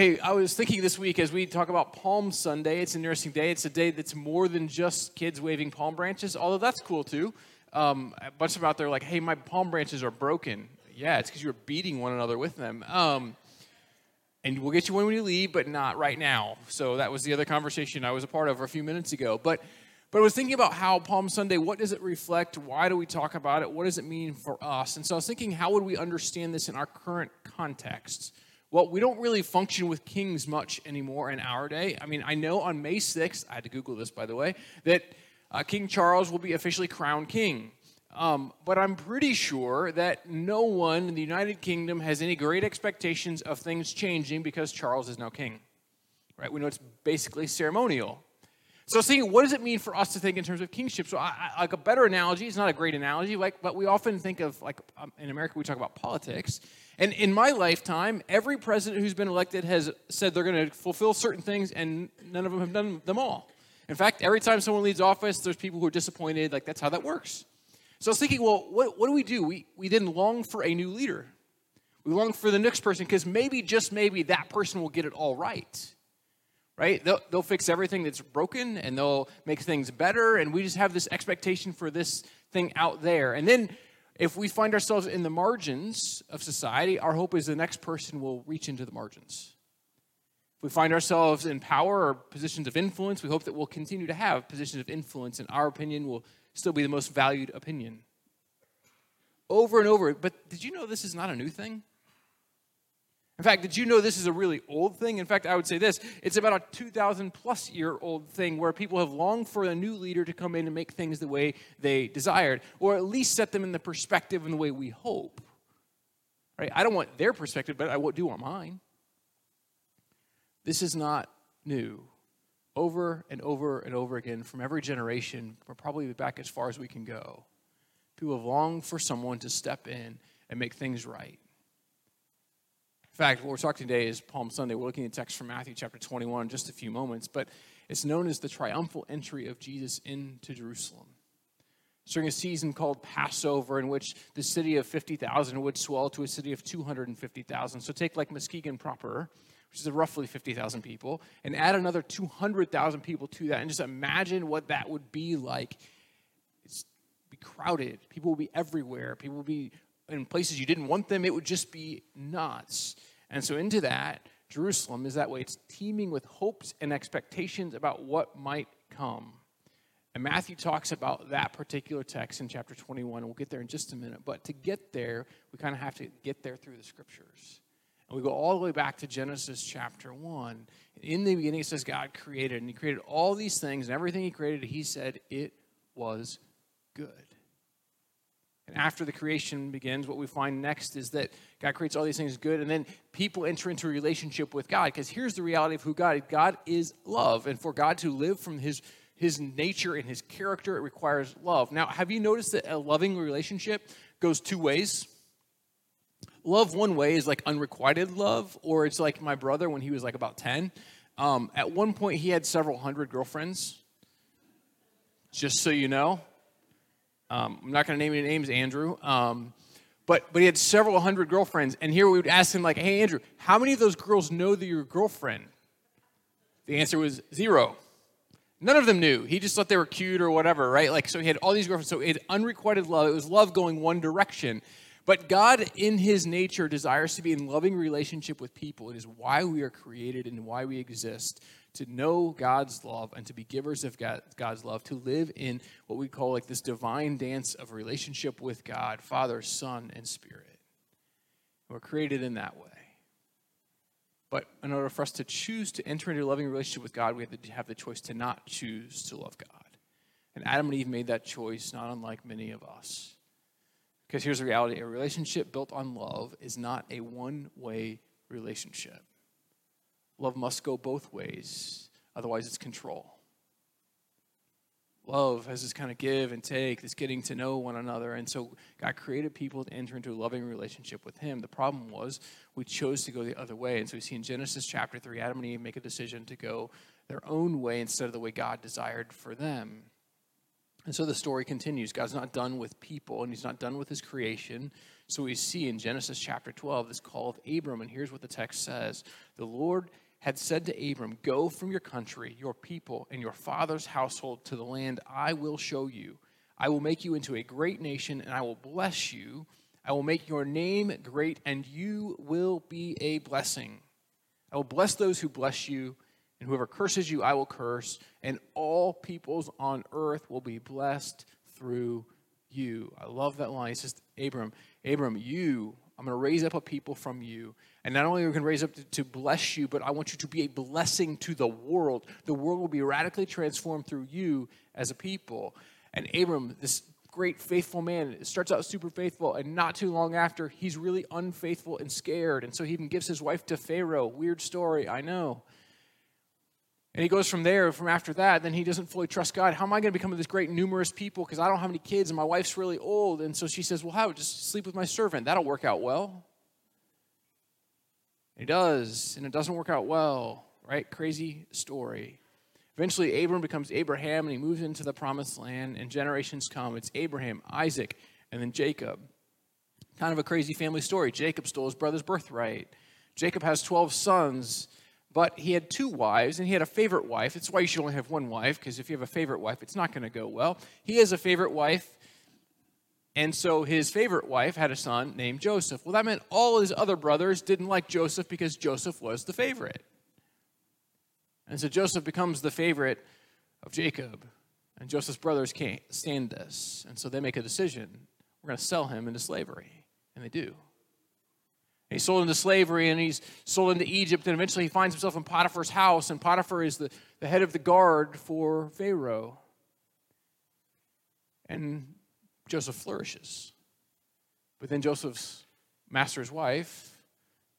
Hey, I was thinking this week as we talk about Palm Sunday, it's an interesting day. It's a day that's more than just kids waving palm branches, although that's cool too. Um, a bunch of them out there like, hey, my palm branches are broken. Yeah, it's because you were beating one another with them. Um, and we'll get you one when you leave, but not right now. So that was the other conversation I was a part of a few minutes ago. But but I was thinking about how Palm Sunday, what does it reflect? Why do we talk about it? What does it mean for us? And so I was thinking, how would we understand this in our current context? Well, we don't really function with kings much anymore in our day. I mean, I know on May 6th, I had to Google this by the way, that uh, King Charles will be officially crowned king. Um, but I'm pretty sure that no one in the United Kingdom has any great expectations of things changing because Charles is now king. Right? We know it's basically ceremonial. So, seeing what does it mean for us to think in terms of kingship? So, I, I, like a better analogy, it's not a great analogy, like, but we often think of, like um, in America, we talk about politics. And in my lifetime, every president who's been elected has said they're going to fulfill certain things, and none of them have done them all. In fact, every time someone leaves office, there's people who are disappointed. Like, that's how that works. So I was thinking, well, what, what do we do? We, we then long for a new leader. We long for the next person because maybe, just maybe, that person will get it all right. Right? They'll, they'll fix everything that's broken and they'll make things better. And we just have this expectation for this thing out there. And then if we find ourselves in the margins of society, our hope is the next person will reach into the margins. If we find ourselves in power or positions of influence, we hope that we'll continue to have positions of influence, and our opinion will still be the most valued opinion. Over and over. But did you know this is not a new thing? In fact, did you know this is a really old thing? In fact, I would say this it's about a 2,000 plus year old thing where people have longed for a new leader to come in and make things the way they desired, or at least set them in the perspective in the way we hope. Right? I don't want their perspective, but I do want mine. This is not new over and over and over again from every generation, probably back as far as we can go. People have longed for someone to step in and make things right. In fact, what we're talking today is Palm Sunday. We're looking at text from Matthew chapter 21 in just a few moments, but it's known as the triumphal entry of Jesus into Jerusalem. It's during a season called Passover, in which the city of 50,000 would swell to a city of 250,000. So take like Muskegon proper which is roughly 50,000 people, and add another 200,000 people to that, and just imagine what that would be like. It's be crowded. People will be everywhere. People will be in places you didn't want them. It would just be nuts. And so into that, Jerusalem is that way. It's teeming with hopes and expectations about what might come. And Matthew talks about that particular text in chapter 21. We'll get there in just a minute. But to get there, we kind of have to get there through the scriptures. And we go all the way back to Genesis chapter 1. In the beginning, it says God created, and He created all these things, and everything He created, He said it was good. And after the creation begins, what we find next is that God creates all these things good, and then people enter into a relationship with God. Because here's the reality of who God is God is love. And for God to live from His his nature and his character, it requires love. Now, have you noticed that a loving relationship goes two ways? love one way is like unrequited love, or it's like my brother when he was like about 10. Um, at one point, he had several hundred girlfriends, just so you know. Um, I'm not going to name any names, Andrew. Um, but, but he had several hundred girlfriends. And here we would ask him, like, hey, Andrew, how many of those girls know that you're a girlfriend? The answer was zero. None of them knew. He just thought they were cute or whatever, right? Like, so he had all these girlfriends. So it unrequited love. It was love going one direction. But God, in his nature, desires to be in loving relationship with people. It is why we are created and why we exist to know God's love and to be givers of God's love, to live in what we call like this divine dance of relationship with God, Father, Son, and Spirit. We're created in that way. But in order for us to choose to enter into a loving relationship with God, we have to have the choice to not choose to love God. And Adam and Eve made that choice, not unlike many of us. Because here's the reality a relationship built on love is not a one way relationship. Love must go both ways, otherwise, it's control. Love has this kind of give and take, this getting to know one another. And so God created people to enter into a loving relationship with Him. The problem was we chose to go the other way. And so we see in Genesis chapter 3, Adam and Eve make a decision to go their own way instead of the way God desired for them. And so the story continues. God's not done with people and he's not done with his creation. So we see in Genesis chapter 12 this call of Abram. And here's what the text says The Lord had said to Abram, Go from your country, your people, and your father's household to the land I will show you. I will make you into a great nation, and I will bless you. I will make your name great, and you will be a blessing. I will bless those who bless you, and whoever curses you, I will curse, and all peoples on earth will be blessed through you. I love that line. He says, Abram, Abram, you, I'm going to raise up a people from you. And not only are we going to raise up to, to, bless you, but I want you to be a blessing to the world. The world will be radically transformed through you as a people. And Abram, this great faithful man, starts out super faithful, and not too long after, he's really unfaithful and scared. And so he even gives his wife to Pharaoh. Weird story, I know. And he goes from there, from after that, then he doesn't fully trust God. How am I going to become this great, numerous people? Because I don't have any kids and my wife's really old. And so she says, Well, how? Just sleep with my servant. That'll work out well. And he does, and it doesn't work out well, right? Crazy story. Eventually, Abram becomes Abraham and he moves into the promised land, and generations come. It's Abraham, Isaac, and then Jacob. Kind of a crazy family story. Jacob stole his brother's birthright. Jacob has 12 sons but he had two wives, and he had a favorite wife. That's why you should only have one wife, because if you have a favorite wife, it's not going to go well. He has a favorite wife, and so his favorite wife had a son named Joseph. Well, that meant all his other brothers didn't like Joseph because Joseph was the favorite. And so Joseph becomes the favorite of Jacob. And Joseph's brothers can't stand this. And so they make a decision we're going to sell him into slavery. And they do. He's sold into slavery and he's sold into Egypt, and eventually he finds himself in Potiphar's house, and Potiphar is the, the head of the guard for Pharaoh. And Joseph flourishes. But then Joseph's master's wife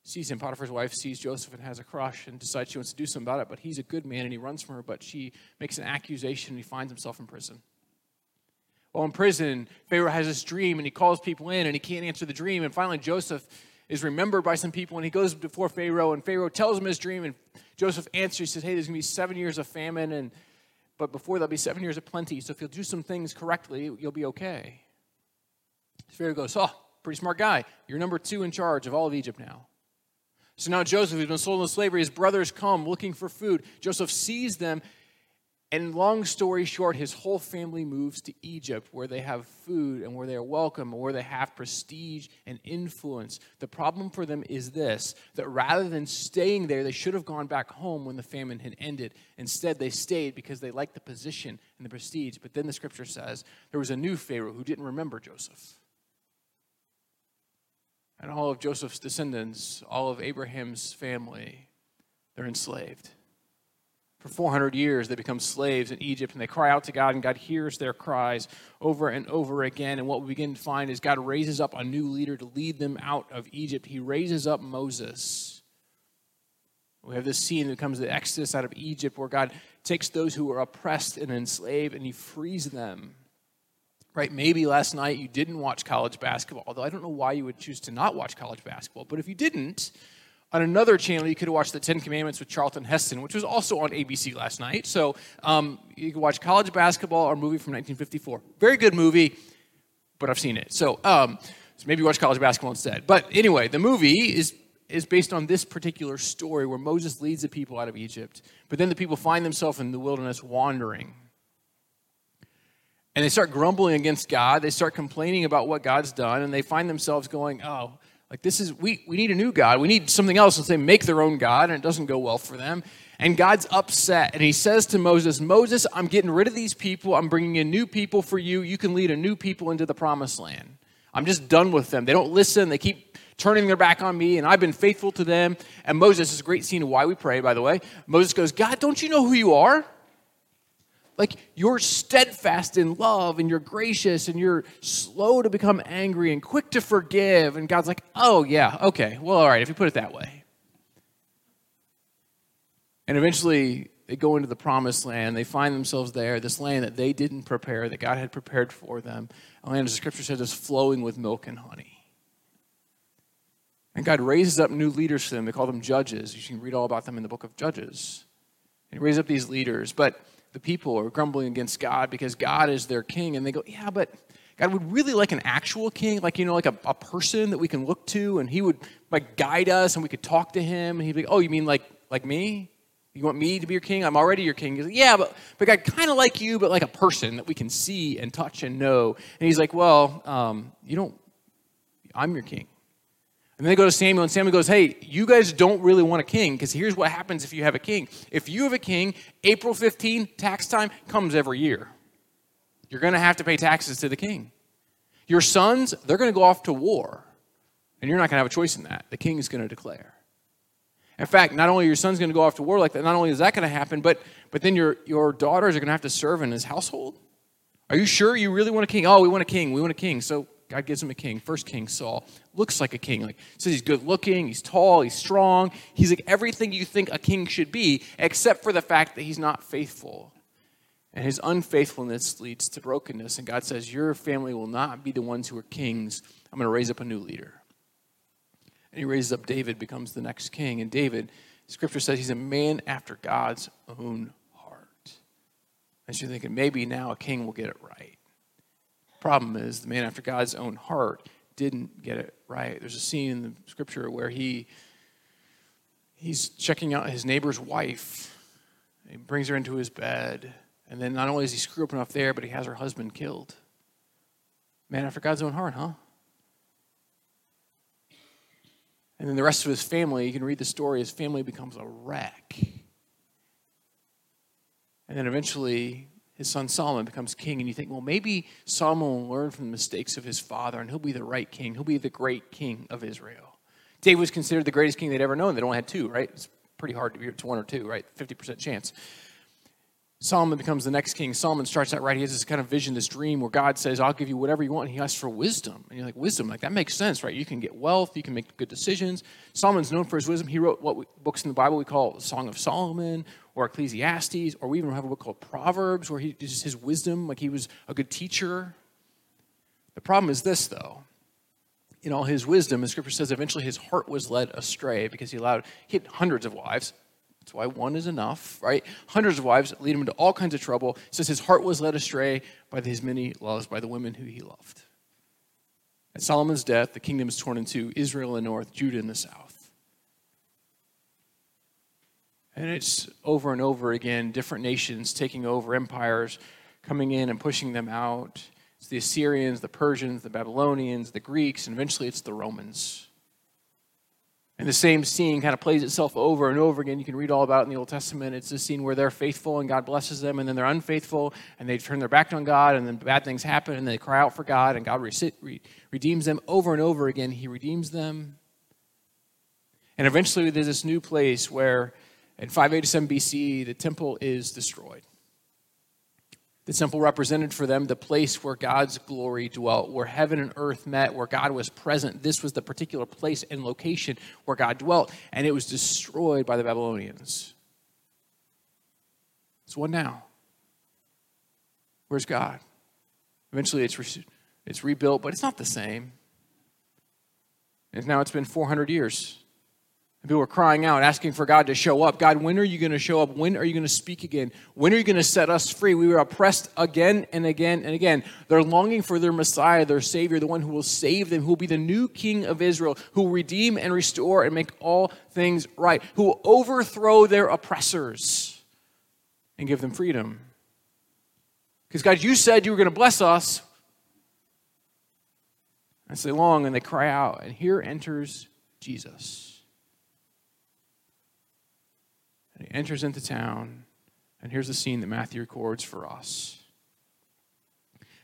sees him. Potiphar's wife sees Joseph and has a crush and decides she wants to do something about it, but he's a good man and he runs from her, but she makes an accusation and he finds himself in prison. Well, in prison, Pharaoh has this dream and he calls people in and he can't answer the dream. And finally, Joseph is remembered by some people and he goes before Pharaoh and Pharaoh tells him his dream and Joseph answers, he says, Hey, there's gonna be seven years of famine and but before there'll be seven years of plenty. So if you'll do some things correctly, you'll be okay. Pharaoh goes, Oh, pretty smart guy. You're number two in charge of all of Egypt now. So now Joseph, who's been sold into slavery, his brothers come looking for food. Joseph sees them and long story short, his whole family moves to Egypt where they have food and where they are welcome and where they have prestige and influence. The problem for them is this that rather than staying there, they should have gone back home when the famine had ended. Instead, they stayed because they liked the position and the prestige. But then the scripture says there was a new Pharaoh who didn't remember Joseph. And all of Joseph's descendants, all of Abraham's family, they're enslaved. For 400 years, they become slaves in Egypt and they cry out to God, and God hears their cries over and over again. And what we begin to find is God raises up a new leader to lead them out of Egypt. He raises up Moses. We have this scene that comes the Exodus out of Egypt where God takes those who are oppressed and enslaved and he frees them. Right? Maybe last night you didn't watch college basketball, although I don't know why you would choose to not watch college basketball. But if you didn't, on another channel, you could watch the Ten Commandments with Charlton Heston, which was also on ABC last night. So um, you can watch college basketball or movie from 1954. Very good movie, but I've seen it. So, um, so maybe watch college basketball instead. But anyway, the movie is is based on this particular story where Moses leads the people out of Egypt, but then the people find themselves in the wilderness wandering. And they start grumbling against God. They start complaining about what God's done, and they find themselves going, Oh, like this is we we need a new God. We need something else. And they make their own God, and it doesn't go well for them. And God's upset, and He says to Moses, "Moses, I'm getting rid of these people. I'm bringing in new people for you. You can lead a new people into the promised land. I'm just done with them. They don't listen. They keep turning their back on me, and I've been faithful to them." And Moses is a great scene of why we pray, by the way. Moses goes, "God, don't you know who you are?" Like you're steadfast in love and you're gracious and you're slow to become angry and quick to forgive. And God's like, oh, yeah, okay, well, all right, if you put it that way. And eventually they go into the promised land. They find themselves there, this land that they didn't prepare, that God had prepared for them. A land, as the scripture says, is flowing with milk and honey. And God raises up new leaders for them. They call them judges. You can read all about them in the book of Judges. And he raises up these leaders. But the people are grumbling against God because God is their king. And they go, Yeah, but God would really like an actual king, like, you know, like a, a person that we can look to and he would like guide us and we could talk to him. And he'd be, like, Oh, you mean like, like me? You want me to be your king? I'm already your king. He's like, yeah, but, but God, kind of like you, but like a person that we can see and touch and know. And he's like, well, um, you don't, I'm your king. And then they go to Samuel, and Samuel goes, Hey, you guys don't really want a king, because here's what happens if you have a king. If you have a king, April 15, tax time comes every year. You're going to have to pay taxes to the king. Your sons, they're going to go off to war, and you're not going to have a choice in that. The king is going to declare. In fact, not only your son's going to go off to war like that, not only is that going to happen, but, but then your, your daughters are going to have to serve in his household. Are you sure you really want a king? Oh, we want a king. We want a king. So God gives him a king. First king, Saul, looks like a king. Like says he's good looking, he's tall, he's strong. He's like everything you think a king should be, except for the fact that he's not faithful. And his unfaithfulness leads to brokenness. And God says, Your family will not be the ones who are kings. I'm going to raise up a new leader. And he raises up David, becomes the next king. And David, scripture says he's a man after God's own heart. And so you're thinking, maybe now a king will get it right. Problem is, the man after God's own heart didn't get it right. There's a scene in the scripture where he he's checking out his neighbor's wife. He brings her into his bed, and then not only does he screw up enough there, but he has her husband killed. Man after God's own heart, huh? And then the rest of his family, you can read the story, his family becomes a wreck. And then eventually his son Solomon becomes king, and you think, well, maybe Solomon will learn from the mistakes of his father, and he'll be the right king. He'll be the great king of Israel. David was considered the greatest king they'd ever known. They only had two, right? It's pretty hard to be to one or two, right? 50% chance. Solomon becomes the next king. Solomon starts out right. He has this kind of vision, this dream where God says, I'll give you whatever you want. And he asks for wisdom. And you're like, wisdom? Like, that makes sense, right? You can get wealth, you can make good decisions. Solomon's known for his wisdom. He wrote what we, books in the Bible we call Song of Solomon or Ecclesiastes, or we even have a book called Proverbs where he just his wisdom, like he was a good teacher. The problem is this, though. In all his wisdom, the scripture says eventually his heart was led astray because he allowed, he had hundreds of wives, that's why one is enough, right? Hundreds of wives lead him into all kinds of trouble. It says his heart was led astray by his many loves, by the women who he loved. At Solomon's death, the kingdom is torn into Israel in the north, Judah in the south. And it's over and over again, different nations taking over, empires coming in and pushing them out. It's the Assyrians, the Persians, the Babylonians, the Greeks, and eventually it's the Romans. And the same scene kind of plays itself over and over again. You can read all about it in the Old Testament. It's a scene where they're faithful and God blesses them, and then they're unfaithful and they turn their back on God, and then bad things happen, and they cry out for God, and God redeems them over and over again. He redeems them. And eventually, there's this new place where in 587 BC, the temple is destroyed. The temple represented for them the place where God's glory dwelt, where heaven and earth met, where God was present. This was the particular place and location where God dwelt, and it was destroyed by the Babylonians. So, what now? Where's God? Eventually, it's, re- it's rebuilt, but it's not the same. And now it's been 400 years. And people were crying out, asking for God to show up. God, when are you going to show up? When are you going to speak again? When are you going to set us free? We were oppressed again and again and again. They're longing for their Messiah, their Savior, the one who will save them, who will be the new King of Israel, who will redeem and restore and make all things right, who will overthrow their oppressors and give them freedom. Because, God, you said you were going to bless us. And so they long and they cry out, and here enters Jesus. And he enters into town, and here's the scene that Matthew records for us.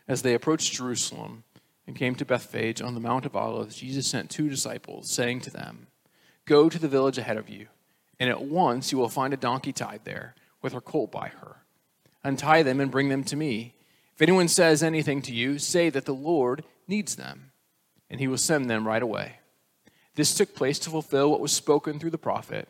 As they approached Jerusalem and came to Bethphage on the Mount of Olives, Jesus sent two disciples, saying to them, Go to the village ahead of you, and at once you will find a donkey tied there, with her colt by her. Untie them and bring them to me. If anyone says anything to you, say that the Lord needs them, and he will send them right away. This took place to fulfill what was spoken through the prophet.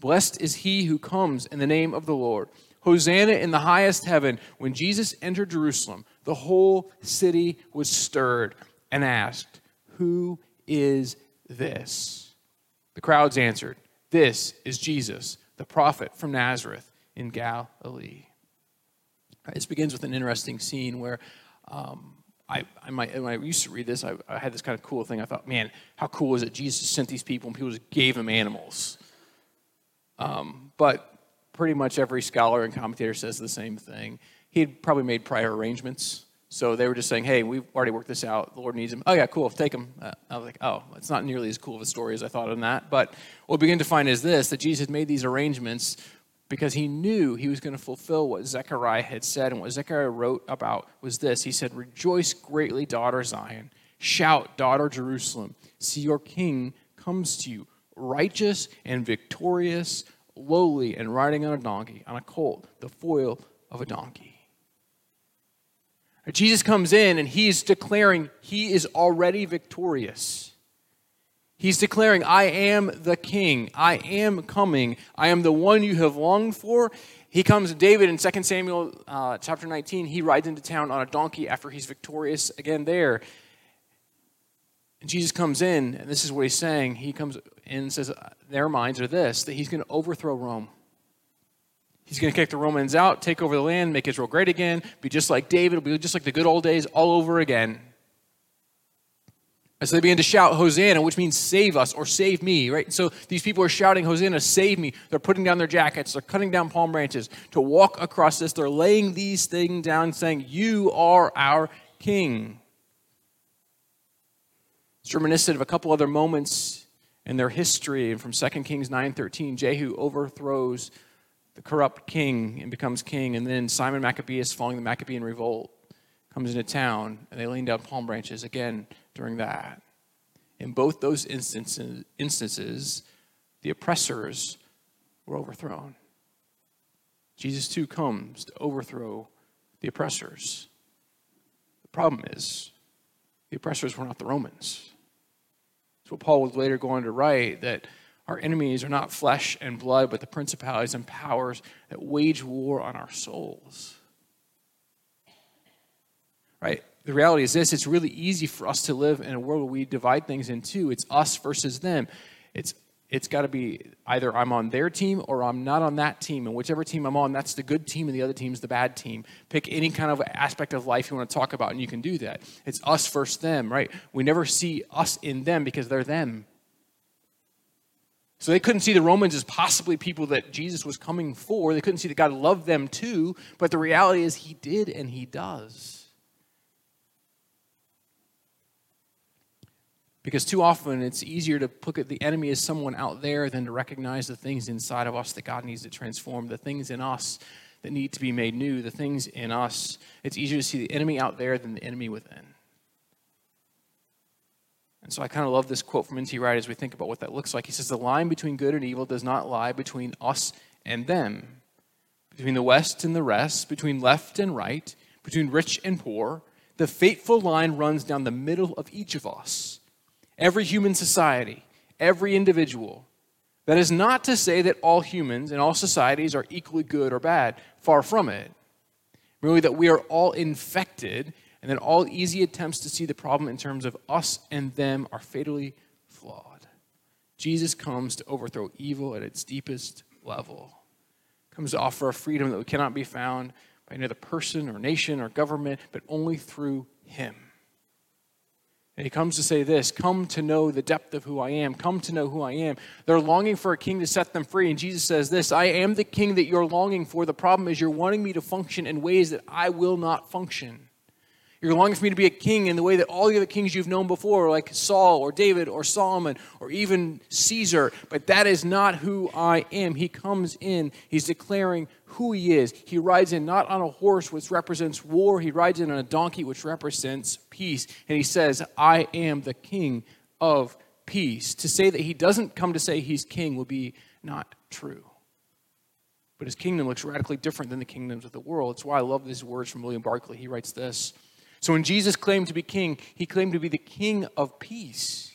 Blessed is he who comes in the name of the Lord. Hosanna in the highest heaven. When Jesus entered Jerusalem, the whole city was stirred and asked, Who is this? The crowds answered, This is Jesus, the prophet from Nazareth in Galilee. This begins with an interesting scene where um, I, I might, when I used to read this, I, I, had this kind of cool thing. I thought, man, how cool is it? Jesus sent these people and people just gave them animals. Um, but pretty much every scholar and commentator says the same thing. He had probably made prior arrangements. So they were just saying, hey, we've already worked this out. The Lord needs him. Oh, yeah, cool. Take him. Uh, I was like, oh, it's not nearly as cool of a story as I thought on that. But what we begin to find is this that Jesus made these arrangements because he knew he was going to fulfill what Zechariah had said. And what Zechariah wrote about was this He said, Rejoice greatly, daughter Zion. Shout, daughter Jerusalem. See, your king comes to you, righteous and victorious, lowly and riding on a donkey, on a colt, the foal of a donkey. Jesus comes in and he's declaring he is already victorious. He's declaring, I am the king. I am coming. I am the one you have longed for. He comes, David in 2 Samuel uh, chapter 19, he rides into town on a donkey after he's victorious again there. And Jesus comes in, and this is what he's saying. He comes in and says, uh, Their minds are this that he's going to overthrow Rome. He's going to kick the Romans out, take over the land, make Israel great again, be just like David, it'll be just like the good old days all over again. And so they begin to shout, Hosanna, which means save us or save me, right? So these people are shouting, Hosanna, save me. They're putting down their jackets, they're cutting down palm branches to walk across this. They're laying these things down, saying, You are our king. It's reminiscent of a couple other moments in their history. And from 2 Kings 9:13, Jehu overthrows the corrupt king and becomes king. And then Simon Maccabeus, following the Maccabean revolt, comes into town and they lay down palm branches again during that. In both those instances, instances the oppressors were overthrown. Jesus too comes to overthrow the oppressors. The problem is, the oppressors were not the Romans. That's what Paul would later go on to write that our enemies are not flesh and blood, but the principalities and powers that wage war on our souls. Right? The reality is this it's really easy for us to live in a world where we divide things in two. It's us versus them. It's it's got to be either I'm on their team or I'm not on that team. And whichever team I'm on, that's the good team and the other team's the bad team. Pick any kind of aspect of life you want to talk about and you can do that. It's us versus them, right? We never see us in them because they're them. So they couldn't see the Romans as possibly people that Jesus was coming for. They couldn't see that God loved them too. But the reality is, He did and He does. Because too often it's easier to look at the enemy as someone out there than to recognize the things inside of us that God needs to transform, the things in us that need to be made new, the things in us. It's easier to see the enemy out there than the enemy within. And so I kind of love this quote from N.T. Wright as we think about what that looks like. He says, The line between good and evil does not lie between us and them, between the West and the rest, between left and right, between rich and poor. The fateful line runs down the middle of each of us, every human society, every individual. That is not to say that all humans and all societies are equally good or bad. Far from it. Merely that we are all infected and that all easy attempts to see the problem in terms of us and them are fatally flawed. Jesus comes to overthrow evil at its deepest level, comes to offer a freedom that cannot be found by another person or nation or government, but only through him. And he comes to say this Come to know the depth of who I am. Come to know who I am. They're longing for a king to set them free. And Jesus says this I am the king that you're longing for. The problem is you're wanting me to function in ways that I will not function. You're longing for me to be a king in the way that all the other kings you've known before, like Saul or David or Solomon or even Caesar. But that is not who I am. He comes in, he's declaring who he is. He rides in not on a horse, which represents war, he rides in on a donkey, which represents peace. And he says, I am the king of peace. To say that he doesn't come to say he's king would be not true. but his kingdom looks radically different than the kingdoms of the world. It's why I love these words from William Barclay. He writes this So when Jesus claimed to be king, he claimed to be the king of peace.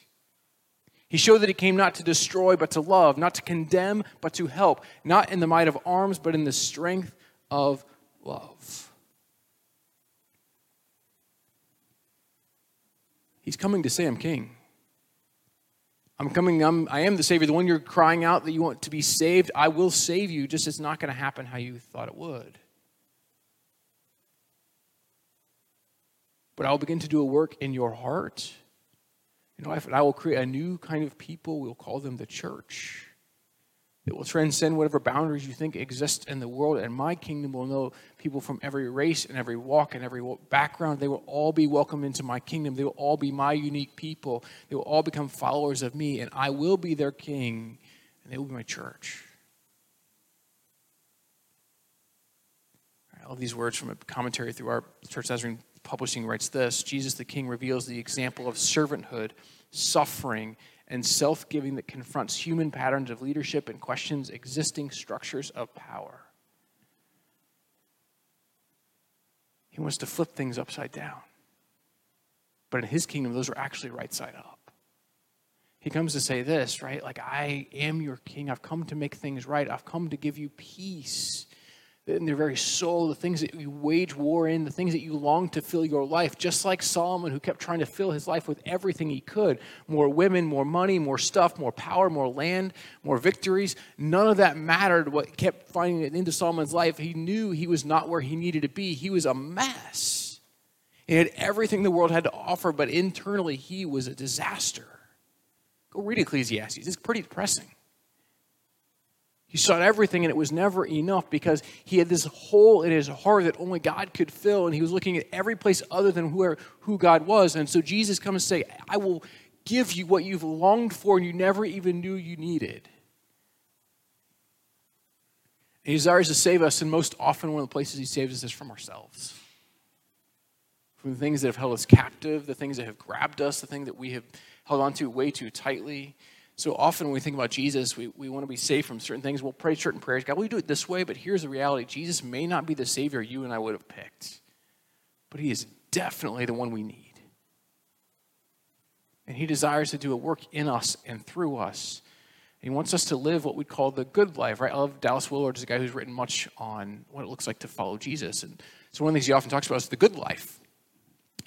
He showed that he came not to destroy, but to love, not to condemn, but to help, not in the might of arms, but in the strength of love. He's coming to say, I'm king. I'm coming, I'm, I am the Savior. The one you're crying out that you want to be saved, I will save you, just it's not going to happen how you thought it would. But I'll begin to do a work in your heart. You know, I will create a new kind of people. We'll call them the church. It will transcend whatever boundaries you think exist in the world, and my kingdom will know people from every race and every walk and every background. They will all be welcome into my kingdom. They will all be my unique people. They will all become followers of me, and I will be their king, and they will be my church. All these words from a commentary through our church Nazarene publishing writes this Jesus the King reveals the example of servanthood, suffering, and self giving that confronts human patterns of leadership and questions existing structures of power. He wants to flip things upside down. But in his kingdom, those are actually right side up. He comes to say this, right? Like, I am your king. I've come to make things right. I've come to give you peace in their very soul, the things that you wage war in, the things that you long to fill your life, just like Solomon, who kept trying to fill his life with everything he could more women, more money, more stuff, more power, more land, more victories. None of that mattered. What kept finding it into Solomon's life, he knew he was not where he needed to be. He was a mess. He had everything the world had to offer, but internally, he was a disaster. Go read Ecclesiastes, it's pretty depressing. He sought everything and it was never enough because he had this hole in his heart that only God could fill. And he was looking at every place other than who, who God was. And so Jesus comes and say, I will give you what you've longed for and you never even knew you needed. He desires to save us, and most often, one of the places he saves us is from ourselves. From the things that have held us captive, the things that have grabbed us, the things that we have held on to way too tightly. So often when we think about Jesus, we, we want to be saved from certain things. We'll pray certain prayers. God, we do it this way, but here's the reality Jesus may not be the Savior you and I would have picked, but He is definitely the one we need. And He desires to do a work in us and through us. He wants us to live what we call the good life, right? I love Dallas Willard, is a guy who's written much on what it looks like to follow Jesus. And so one of the things he often talks about is the good life.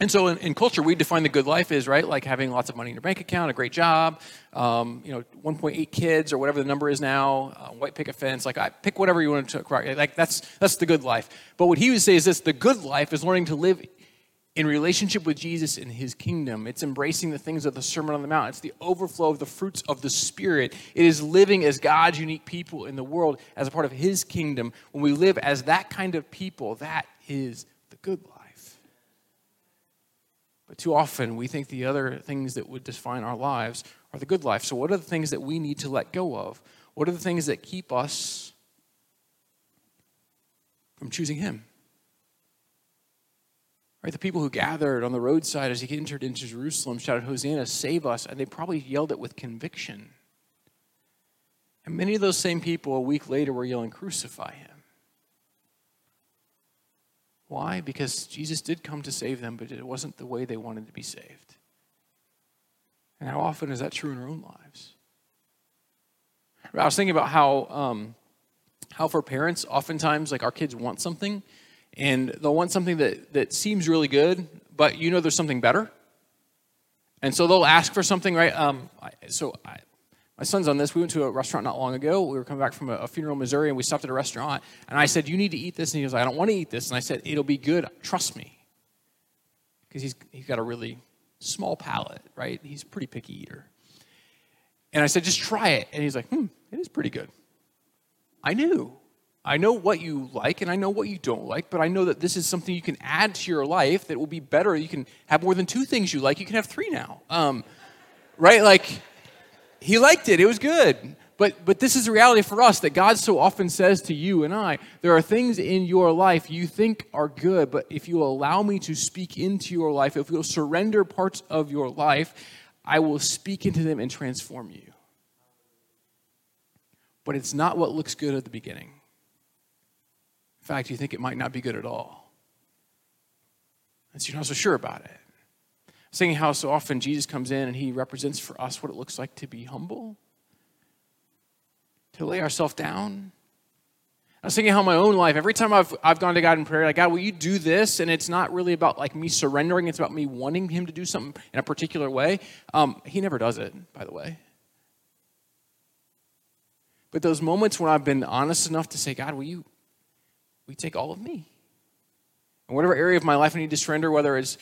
And so in, in, culture, we define the good life is, right, like having lots of money in your bank account, a great job, um, you know, 1.8 kids or whatever the number is now, uh, white picket fence, like I pick whatever you want to acquire. Like that's, that's the good life. But what he would say is this, the good life is learning to live in relationship with Jesus in his kingdom. It's embracing the things of the Sermon on the Mount. It's the overflow of the fruits of the Spirit. It is living as God's unique people in the world as a part of his kingdom. When we live as that kind of people, that is the good life. But too often we think the other things that would define our lives are the good life. So, what are the things that we need to let go of? What are the things that keep us from choosing Him? Right, the people who gathered on the roadside as he entered into Jerusalem shouted, Hosanna, save us, and they probably yelled it with conviction. And many of those same people a week later were yelling, Crucify him. Why? Because Jesus did come to save them, but it wasn't the way they wanted to be saved. And how often is that true in our own lives? I was thinking about how, um, how for parents, oftentimes, like our kids want something, and they'll want something that, that seems really good, but you know there's something better. And so they'll ask for something, right? Um, so I, my son's on this. We went to a restaurant not long ago. We were coming back from a, funeral in Missouri, and we stopped at a restaurant. And I said, "You need to eat this." And he was like, "I don't want to eat this." And I said, "It'll be good. Trust me." Because he's he's got a really small palate, right? He's a pretty picky eater. And I said, "Just try it." And he's like, "Hmm, it is pretty good." I knew. I know what you like and I know what you don't like, but I know that this is something you can add to your life that will be better. You can have more than two things you like. You can have three now. Um, right? Like, he liked it. It was good. But, but this is the reality for us that God so often says to you and I there are things in your life you think are good, but if you allow me to speak into your life, if you'll surrender parts of your life, I will speak into them and transform you. But it's not what looks good at the beginning. In fact, you think it might not be good at all. And so you're not so sure about it. Thinking how so often Jesus comes in and he represents for us what it looks like to be humble, to lay ourselves down. I was thinking how my own life, every time I've, I've gone to God in prayer, like, God, will you do this? And it's not really about like me surrendering, it's about me wanting Him to do something in a particular way. Um, he never does it, by the way. But those moments when I've been honest enough to say, God, will you, will you take all of me? And whatever area of my life I need to surrender, whether it's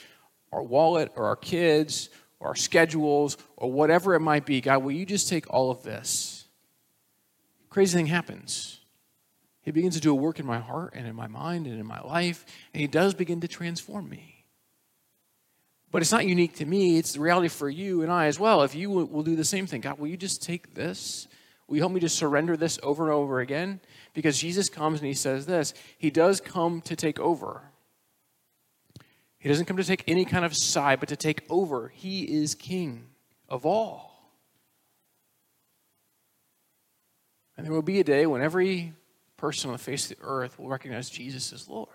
our wallet or our kids or our schedules or whatever it might be, God, will you just take all of this? Crazy thing happens. He begins to do a work in my heart and in my mind and in my life, and He does begin to transform me. But it's not unique to me, it's the reality for you and I as well. If you will do the same thing, God, will you just take this Will you help me to surrender this over and over again? Because Jesus comes and he says this He does come to take over. He doesn't come to take any kind of side, but to take over. He is king of all. And there will be a day when every person on the face of the earth will recognize Jesus as Lord.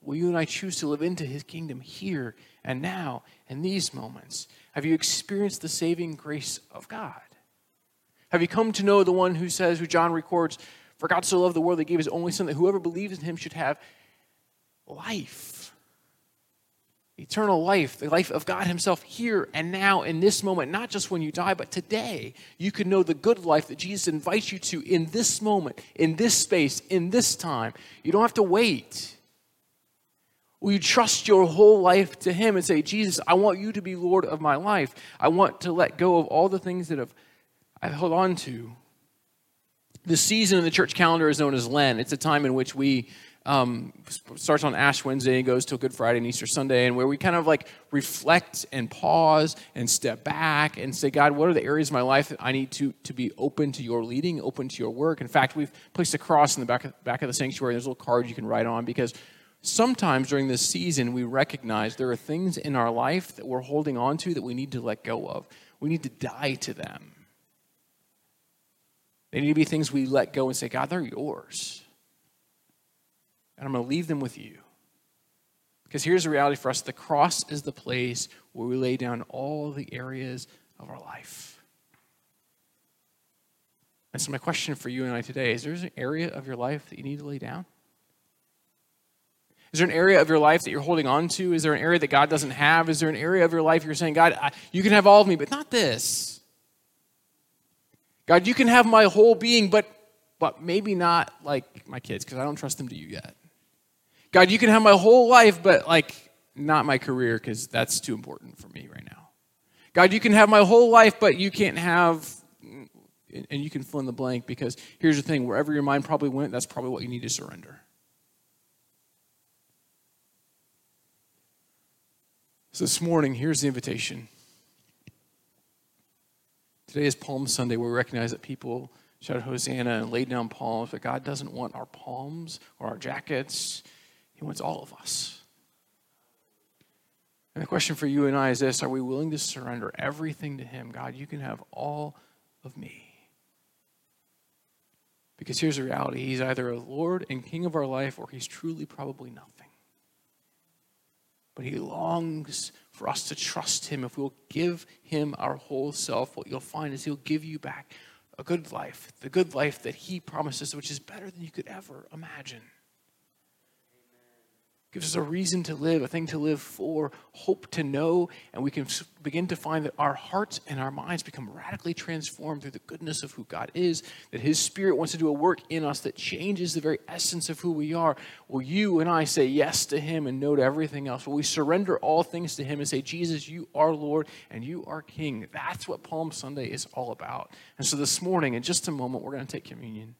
Will you and I choose to live into his kingdom here and now in these moments? Have you experienced the saving grace of God? Have you come to know the one who says, who John records, For God so loved the world that he gave his only Son, that whoever believes in him should have life? Eternal life, the life of God Himself here and now in this moment, not just when you die, but today. You can know the good life that Jesus invites you to in this moment, in this space, in this time. You don't have to wait. Will you trust your whole life to Him and say, Jesus, I want you to be Lord of my life? I want to let go of all the things that have I've held on to. The season in the church calendar is known as Lent. It's a time in which we um, starts on Ash Wednesday and goes till Good Friday and Easter Sunday, and where we kind of like reflect and pause and step back and say, God, what are the areas of my life that I need to, to be open to your leading, open to your work? In fact, we've placed a cross in the back of, back of the sanctuary. There's a little card you can write on because sometimes during this season we recognize there are things in our life that we're holding on to that we need to let go of. We need to die to them. They need to be things we let go and say, God, they're yours. And I'm going to leave them with you. Because here's the reality for us the cross is the place where we lay down all the areas of our life. And so, my question for you and I today is there an area of your life that you need to lay down? Is there an area of your life that you're holding on to? Is there an area that God doesn't have? Is there an area of your life you're saying, God, I, you can have all of me, but not this? God, you can have my whole being, but, but maybe not like my kids, because I don't trust them to you yet. God, you can have my whole life, but like not my career, because that's too important for me right now. God, you can have my whole life, but you can't have, and you can fill in the blank, because here's the thing wherever your mind probably went, that's probably what you need to surrender. So this morning, here's the invitation. Today is Palm Sunday where we recognize that people shouted Hosanna and laid down palms, but God doesn't want our palms or our jackets. He wants all of us. And the question for you and I is this Are we willing to surrender everything to Him? God, you can have all of me. Because here's the reality He's either a Lord and King of our life, or He's truly probably nothing. But He longs for us to trust Him, if we'll give Him our whole self, what you'll find is He'll give you back a good life, the good life that He promises, which is better than you could ever imagine gives us a reason to live, a thing to live for, hope to know, and we can begin to find that our hearts and our minds become radically transformed through the goodness of who God is, that His Spirit wants to do a work in us that changes the very essence of who we are. Will you and I say yes to Him and no to everything else? Will we surrender all things to Him and say, Jesus, you are Lord and you are King? That's what Palm Sunday is all about. And so this morning, in just a moment, we're going to take communion.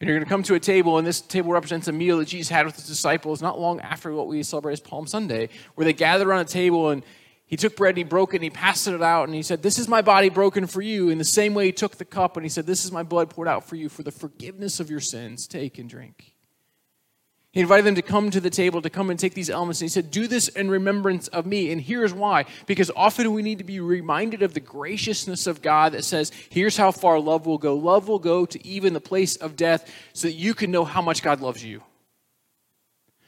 And you're going to come to a table, and this table represents a meal that Jesus had with his disciples not long after what we celebrate as Palm Sunday, where they gathered around a table and he took bread and he broke it and he passed it out and he said, This is my body broken for you. In the same way, he took the cup and he said, This is my blood poured out for you for the forgiveness of your sins. Take and drink. He invited them to come to the table, to come and take these elements. And he said, Do this in remembrance of me. And here's why. Because often we need to be reminded of the graciousness of God that says, Here's how far love will go. Love will go to even the place of death so that you can know how much God loves you.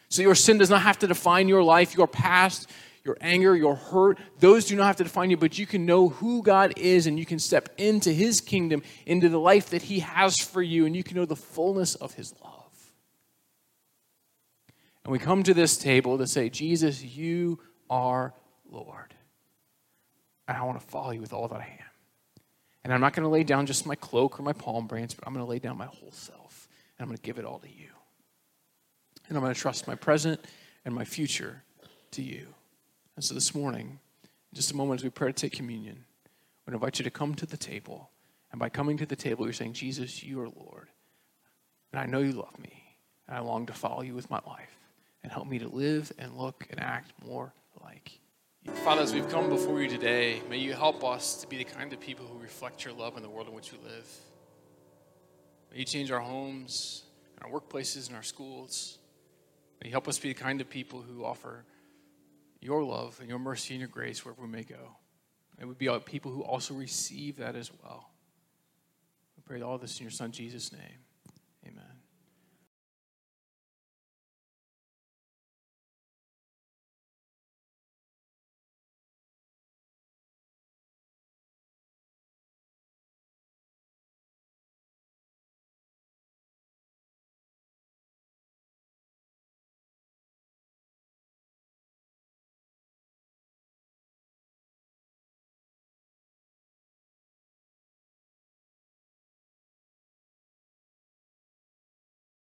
So your sin does not have to define your life, your past, your anger, your hurt. Those do not have to define you, but you can know who God is and you can step into his kingdom, into the life that he has for you, and you can know the fullness of his love. And we come to this table to say, Jesus, you are Lord. And I want to follow you with all that I am. And I'm not going to lay down just my cloak or my palm branch, but I'm going to lay down my whole self. And I'm going to give it all to you. And I'm going to trust my present and my future to you. And so this morning, in just a moment as we pray to take communion, I would invite you to come to the table. And by coming to the table, you're saying, Jesus, you are Lord. And I know you love me. And I long to follow you with my life and help me to live and look and act more like you. Father, as we've come before you today, may you help us to be the kind of people who reflect your love in the world in which we live. May you change our homes, and our workplaces, and our schools. May you help us be the kind of people who offer your love and your mercy and your grace wherever we may go. May we be people who also receive that as well. We pray all this in your Son, Jesus' name.